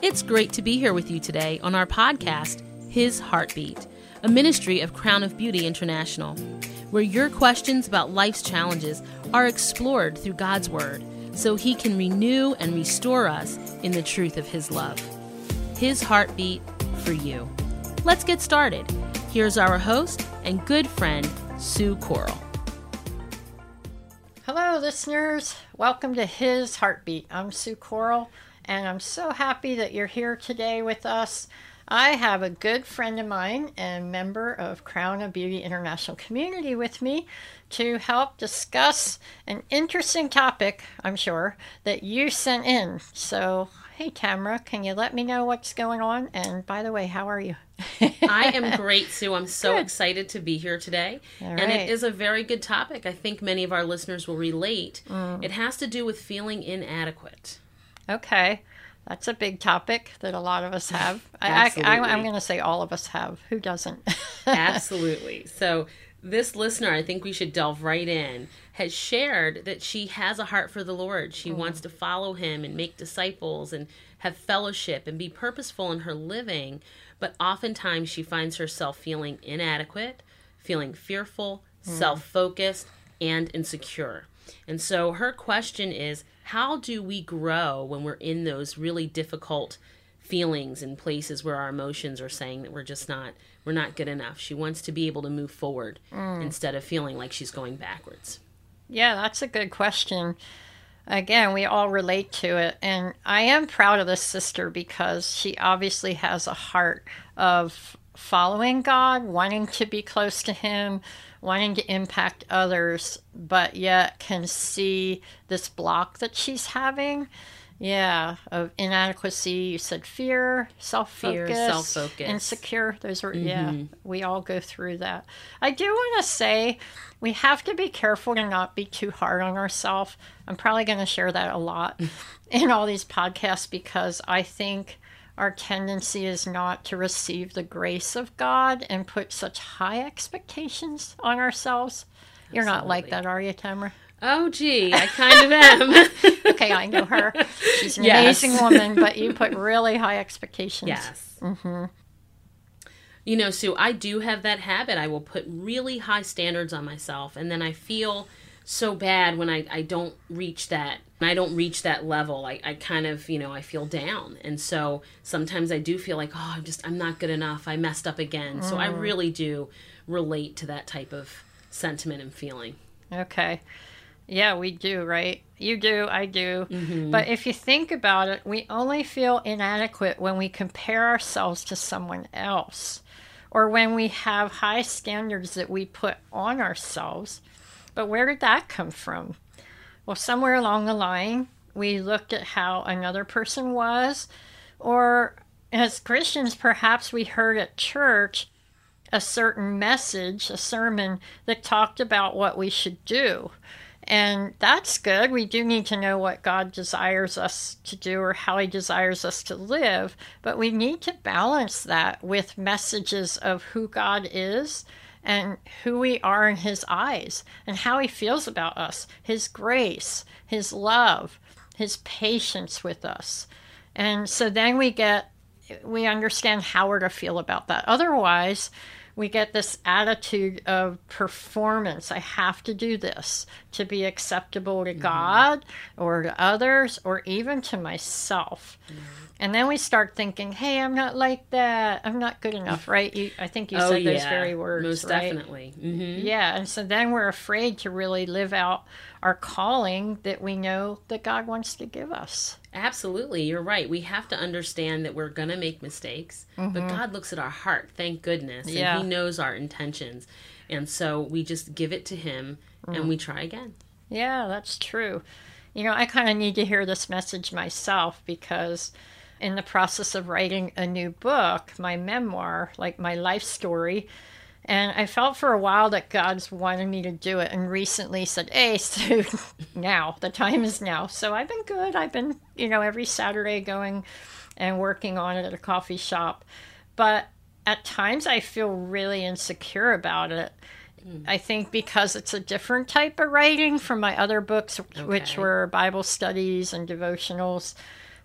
It's great to be here with you today on our podcast, His Heartbeat, a ministry of Crown of Beauty International, where your questions about life's challenges are explored through God's Word so He can renew and restore us in the truth of His love. His Heartbeat for you. Let's get started. Here's our host and good friend, Sue Corl. Hello, listeners. Welcome to His Heartbeat. I'm Sue Corl, and I'm so happy that you're here today with us. I have a good friend of mine and member of Crown of Beauty International Community with me to help discuss an interesting topic, I'm sure, that you sent in. So, hey, Tamara, can you let me know what's going on? And by the way, how are you? I am great, Sue. I'm so good. excited to be here today. And it is a very good topic. I think many of our listeners will relate. Mm. It has to do with feeling inadequate. Okay. That's a big topic that a lot of us have. I, am going to say all of us have. Who doesn't? Absolutely. So, this listener, I think we should delve right in, has shared that she has a heart for the Lord. She mm. wants to follow him and make disciples and have fellowship and be purposeful in her living but oftentimes she finds herself feeling inadequate, feeling fearful, mm. self focused, and insecure. And so her question is how do we grow when we're in those really difficult feelings and places where our emotions are saying that we're just not we're not good enough. She wants to be able to move forward mm. instead of feeling like she's going backwards. Yeah, that's a good question again, we all relate to it. And I am proud of this sister because she obviously has a heart of following God, wanting to be close to Him, wanting to impact others, but yet can see this block that she's having. Yeah, of inadequacy. You said fear, self focus, self focus, insecure. Those are mm-hmm. yeah. We all go through that. I do want to say we have to be careful to not be too hard on ourselves. I'm probably going to share that a lot in all these podcasts because I think our tendency is not to receive the grace of God and put such high expectations on ourselves. You're not like that, are you, Tamara? Oh, gee, I kind of am. okay, I know her. She's an yes. amazing woman, but you put really high expectations. Yes. Mm-hmm. You know, Sue, I do have that habit. I will put really high standards on myself, and then I feel so bad when I, I don't reach that. I don't reach that level. I, I kind of, you know, I feel down. And so sometimes I do feel like, oh, I'm just, I'm not good enough. I messed up again. Mm. So I mm. really do relate to that type of sentiment and feeling. Okay. Yeah, we do, right? You do, I do. Mm-hmm. But if you think about it, we only feel inadequate when we compare ourselves to someone else or when we have high standards that we put on ourselves. But where did that come from? Well, somewhere along the line, we looked at how another person was, or as Christians, perhaps we heard at church a certain message, a sermon that talked about what we should do. And that's good. We do need to know what God desires us to do or how He desires us to live. But we need to balance that with messages of who God is and who we are in His eyes and how He feels about us, His grace, His love, His patience with us. And so then we get, we understand how we're to feel about that. Otherwise, we get this attitude of performance. I have to do this to be acceptable to mm-hmm. God or to others or even to myself. Mm-hmm. And then we start thinking, hey, I'm not like that. I'm not good enough, right? You, I think you oh, said yeah. those very words. Most right? definitely. Mm-hmm. Yeah. And so then we're afraid to really live out our calling that we know that God wants to give us. Absolutely, you're right. We have to understand that we're going to make mistakes, mm-hmm. but God looks at our heart, thank goodness, yeah. and He knows our intentions. And so we just give it to Him mm. and we try again. Yeah, that's true. You know, I kind of need to hear this message myself because in the process of writing a new book, my memoir, like my life story, and I felt for a while that God's wanted me to do it and recently said, Hey, so now, the time is now. So I've been good. I've been, you know, every Saturday going and working on it at a coffee shop. But at times I feel really insecure about it. Mm. I think because it's a different type of writing from my other books, okay. which were Bible studies and devotionals.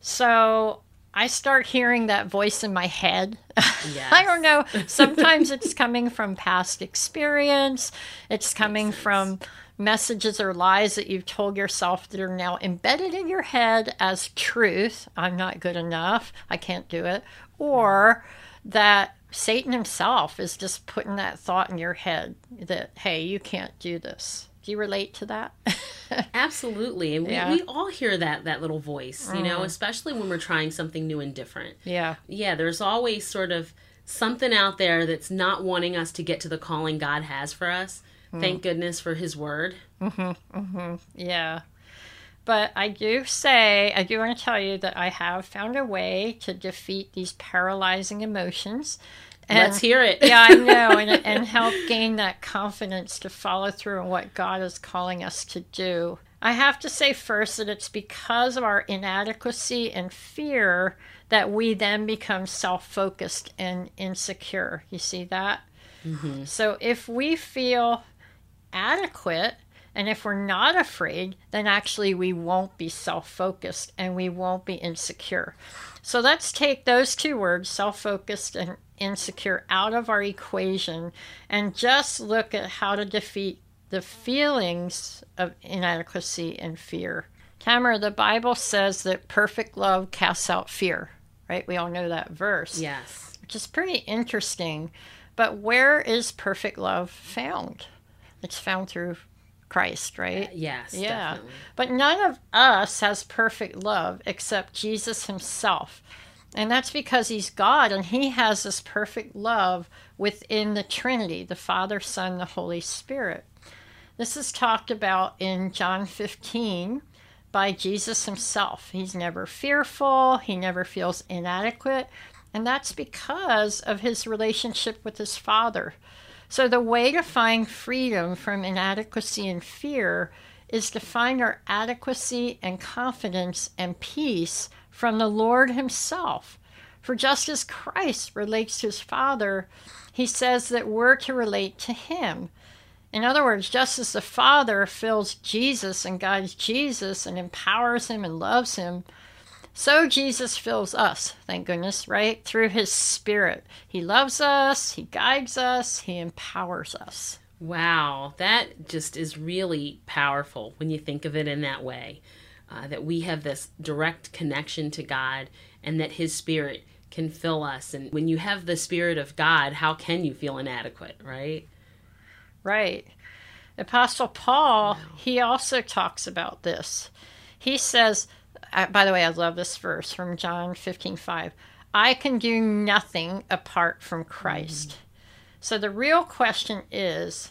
So I start hearing that voice in my head. Yes. I don't know. Sometimes it's coming from past experience, it's coming from messages or lies that you've told yourself that are now embedded in your head as truth. I'm not good enough. I can't do it. Or that Satan himself is just putting that thought in your head that, hey, you can't do this. You relate to that? Absolutely. And we, Yeah. we all hear that that little voice, you know, mm. especially when we're trying something new and different. yeah. Yeah, there's always sort of something out there that's not wanting us to get to the calling God has for us. Mm. Thank goodness for his word. Mm-hmm, mm-hmm, yeah. But I do say, I do want to tell you that I have found a way to defeat these paralyzing emotions. Let's hear it. yeah, I know, and, and help gain that confidence to follow through on what God is calling us to do. I have to say first that it's because of our inadequacy and fear that we then become self focused and insecure. You see that? Mm-hmm. So if we feel adequate and if we're not afraid, then actually we won't be self focused and we won't be insecure. So let's take those two words, self focused and insecure, out of our equation and just look at how to defeat the feelings of inadequacy and fear. Tamara, the Bible says that perfect love casts out fear, right? We all know that verse Yes. which is pretty interesting. But where is perfect love found? It's found through Christ, right? Uh, yes. Yeah. Definitely. But none of us has perfect love except Jesus himself. And that's because he's God and he has this perfect love within the Trinity the Father, Son, the Holy Spirit. This is talked about in John 15 by Jesus himself. He's never fearful, he never feels inadequate, and that's because of his relationship with his Father. So, the way to find freedom from inadequacy and fear is to find our adequacy and confidence and peace from the Lord Himself. For just as Christ relates to His Father, He says that we're to relate to Him. In other words, just as the Father fills Jesus and guides Jesus and empowers him and loves him, so Jesus fills us, thank goodness, right? Through his Spirit. He loves us, he guides us, he empowers us. Wow, that just is really powerful when you think of it in that way. Uh, that we have this direct connection to God and that His Spirit can fill us. And when you have the Spirit of God, how can you feel inadequate, right? Right. Apostle Paul, he also talks about this. He says, by the way, I love this verse from John 15 5. I can do nothing apart from Christ. Mm. So the real question is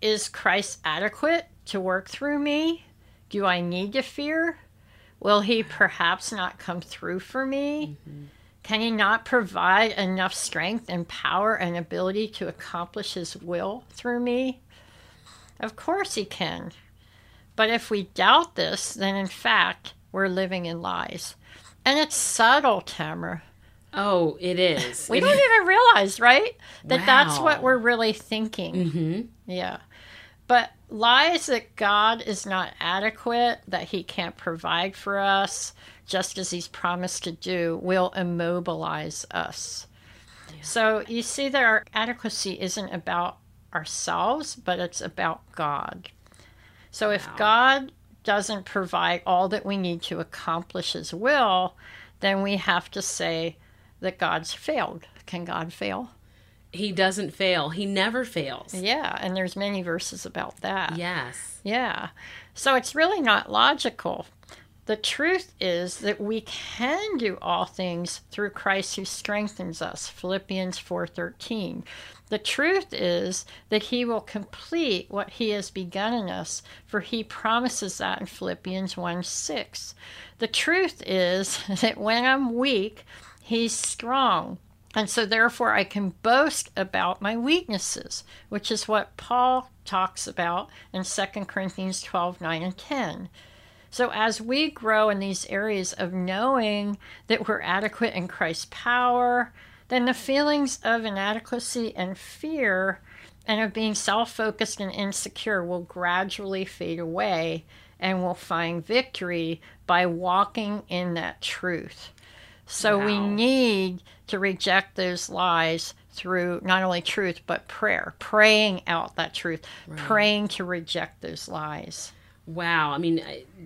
Is Christ adequate to work through me? Do I need to fear? Will he perhaps not come through for me? Mm-hmm. Can he not provide enough strength and power and ability to accomplish his will through me? Of course he can. But if we doubt this, then in fact, we're living in lies. And it's subtle, Tamara. Oh, it is. We don't even realize, right? That that's what we're really thinking. hmm Yeah. But lies that God is not adequate, that he can't provide for us, just as he's promised to do, will immobilize us. So you see that our adequacy isn't about ourselves, but it's about God. So if God doesn't provide all that we need to accomplish his will, then we have to say that God's failed. Can God fail? He doesn't fail. He never fails. Yeah, and there's many verses about that. Yes. Yeah. So it's really not logical. The truth is that we can do all things through Christ who strengthens us. Philippians 4:13. The truth is that he will complete what he has begun in us, for he promises that in Philippians 1:6. The truth is that when I'm weak, he's strong. And so, therefore, I can boast about my weaknesses, which is what Paul talks about in 2 Corinthians 12 9 and 10. So, as we grow in these areas of knowing that we're adequate in Christ's power, then the feelings of inadequacy and fear and of being self focused and insecure will gradually fade away and we'll find victory by walking in that truth. So we need to reject those lies through not only truth, but prayer, praying out that truth, praying to reject those lies. Wow, I mean,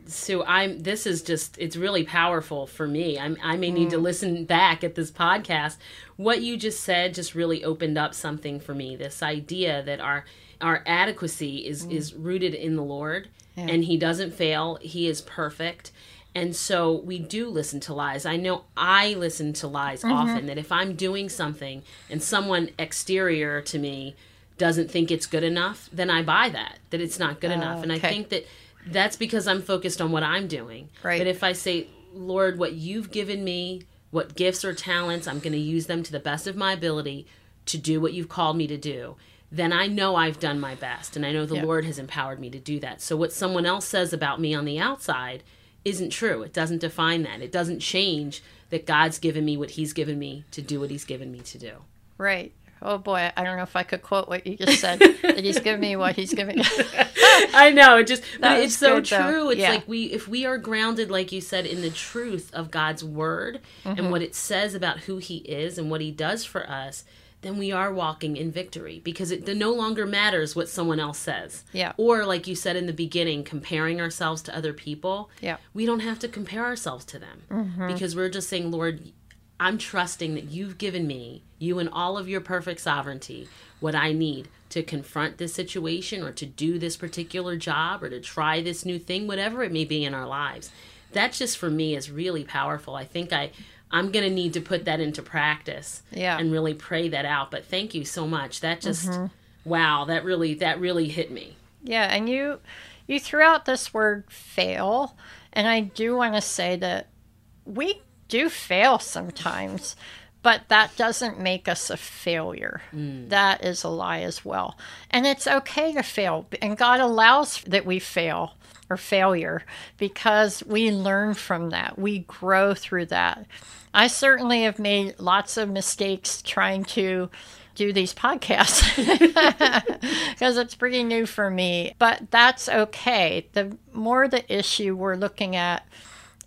so I'm. This is just. It's really powerful for me. I'm, I may need to mm. listen back at this podcast. What you just said just really opened up something for me. This idea that our our adequacy is mm. is rooted in the Lord, and He doesn't fail. He is perfect. And so we do listen to lies. I know I listen to lies mm-hmm. often that if I'm doing something and someone exterior to me doesn't think it's good enough, then I buy that, that it's not good enough. Oh, and I think that that's because I'm focused on what I'm doing. Right. But if I say, Lord, what you've given me, what gifts or talents, I'm going to use them to the best of my ability to do what you've called me to do, then I know I've done my best. And I know the. Lord has empowered me to do that. So what someone else says about me on the outside isn't true. It doesn't define that. It doesn't change that God's given me what he's given me to do what he's given me to do. Right. Oh boy, I don't know if I could quote what you just said. he's giving me what he's giving. I know it just but That it's so good, though. true. It's Yeah. like we if we are grounded like you said in the truth of God's word Mm-hmm. and what it says about who he is and what he does for us, then we are walking in victory because it, no longer matters what someone else says. Yeah. Or like you said in the beginning, comparing ourselves to other people. Yeah. We don't have to compare ourselves to them because we're just saying, Lord, I'm trusting that you've given me, you and all of your perfect sovereignty, what I need to confront this situation or to do this particular job or to try this new thing, whatever it may be in our lives. That just for me is really powerful. I think I I'm going to need to put that into practice Yeah. and really pray that out. But thank you so much. That just mm-hmm. wow, that really that really hit me. Yeah, and you you threw out this word fail, and I do want to say that we do fail sometimes, but that doesn't make us a failure. Mm. That is a lie as well. And it's okay to fail, and God allows that we fail or failure because we learn from that. We grow through that. I certainly have made lots of mistakes trying to do these podcasts because it's pretty new for me, but that's okay. The more the issue we're looking at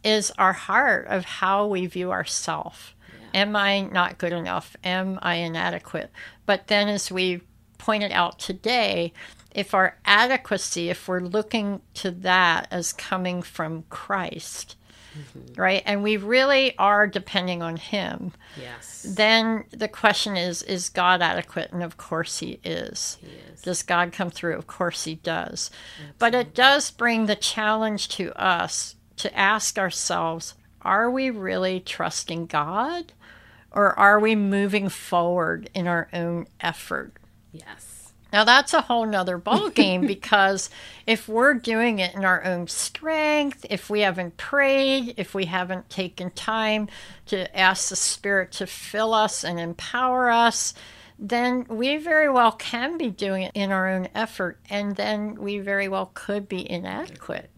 is our heart of how we view ourselves. Am I not good enough? Am I inadequate? But then, as we pointed out today, if our adequacy, if we're looking to that as coming from Christ, mm-hmm. right, and we really are depending on Him, Yes. then the question is is God adequate? And of course He is. He is. Does God come through? Of course He does. But it does bring the challenge to us to ask ourselves are we really trusting God? Or are we moving forward in our own effort? Yes. Now that's a whole nother ballgame because if we're doing it in our own strength, if we haven't prayed, if we haven't taken time to ask the Spirit to fill us and empower us, then we very well can be doing it in our own effort, and then we very well could be inadequate.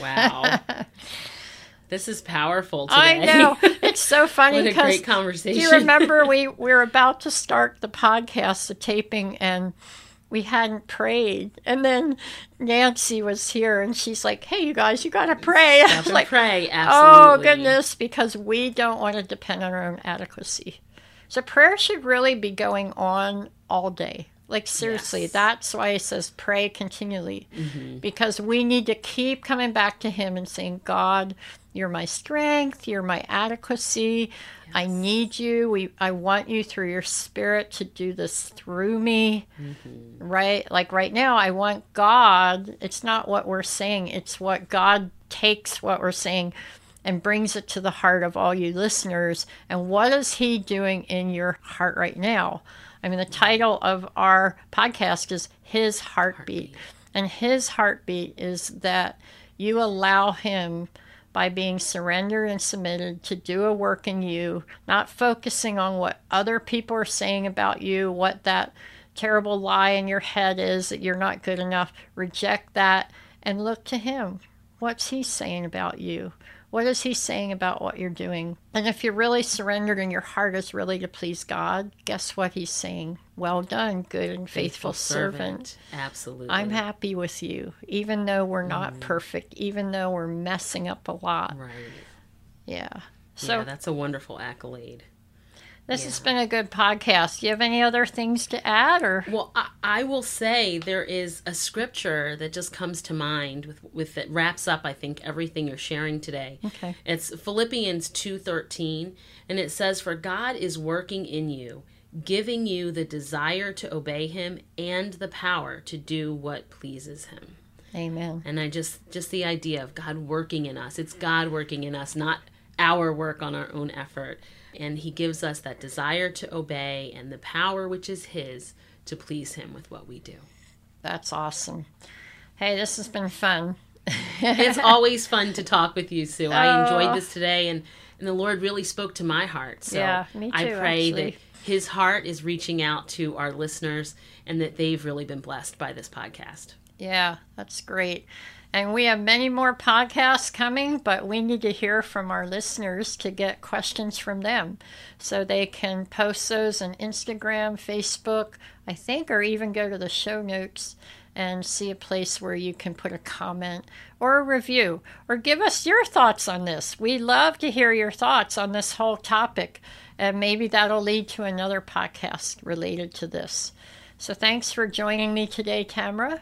Wow. this is powerful today. I know it's so funny what a great conversation. Do you remember we, we were about to start the podcast, the taping, and we hadn't prayed. And then Nancy was here and she's like, Hey, you guys, you got to pray. I Stop was and like, pray. Oh, goodness, because we don't want to depend on our own adequacy. So prayer should really be going on all day. Like, seriously, Yes. that's why he says pray continually. Mm-hmm. Because we need to keep coming back to Him and saying, God, you're my strength, you're my adequacy. I need you. We, I want you through your spirit to do this through me. Mm-hmm. Right? Like right now, I want God. It's not what we're saying, it's what God takes what we're saying and brings it to the heart of all you listeners. And what is He doing in your heart right now? I mean, the title of our podcast is His Heartbeat. And His heartbeat is that you allow Him, by being surrendered and submitted, to do a work in you, not focusing on what other people are saying about you, what that terrible lie in your head is that you're not good enough. Reject that and look to Him. What's He saying about you? What is He saying about what you're doing? And if you're really surrendered and your heart is really to please God, guess what He's saying? Well done, good and faithful, servant. Absolutely. I'm happy with you, even though we're not mm-hmm. perfect, even though we're messing up a lot. Right. Yeah. So yeah, that's a wonderful accolade. This yeah. has been a good podcast. Do you have any other things to add or Well, I, I, will say there is a scripture that just comes to mind with with that wraps up I think everything you're sharing today. Okay. It's Philippians 2:13 and it says for God is working in you, giving you the desire to obey him and the power to do what pleases him. Amen. And I just just the idea of God working in us. It's God working in us, not our work on our own effort and he gives us that desire to obey and the power which is his to please him with what we do. That's awesome. Hey, this has been fun. it's always fun to talk with you, Sue. I enjoyed oh. this today and and the Lord really spoke to my heart. So yeah, me too, I pray actually. that his heart is reaching out to our listeners and that they've really been blessed by this podcast. Yeah, that's great. And we have many more podcasts coming, but we need to hear from our listeners to get questions from them. So they can post those on Instagram, Facebook, I think, or even go to the show notes and see a place where you can put a comment or a review or give us your thoughts on this. We love to hear your thoughts on this whole topic, and maybe that'll lead to another podcast related to this. So thanks for joining me today, Tamara.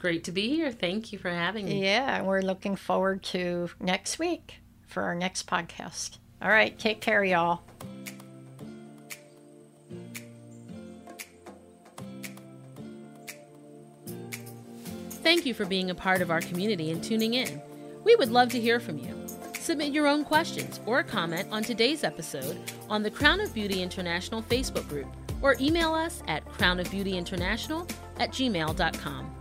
Great to be here. Thank you for having me. Yeah, we're looking forward to next week for our next podcast. All right, take care, y'all. Thank you for being a part of our community and tuning in. We would love to hear from you. Submit your own questions or comment on today's episode on the Crown of Beauty International Facebook group or email us at crownofbeautyinternational at gmail.com.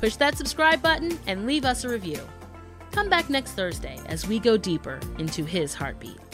Push that subscribe button and leave us a review. Come back next Thursday as we go deeper into his heartbeat.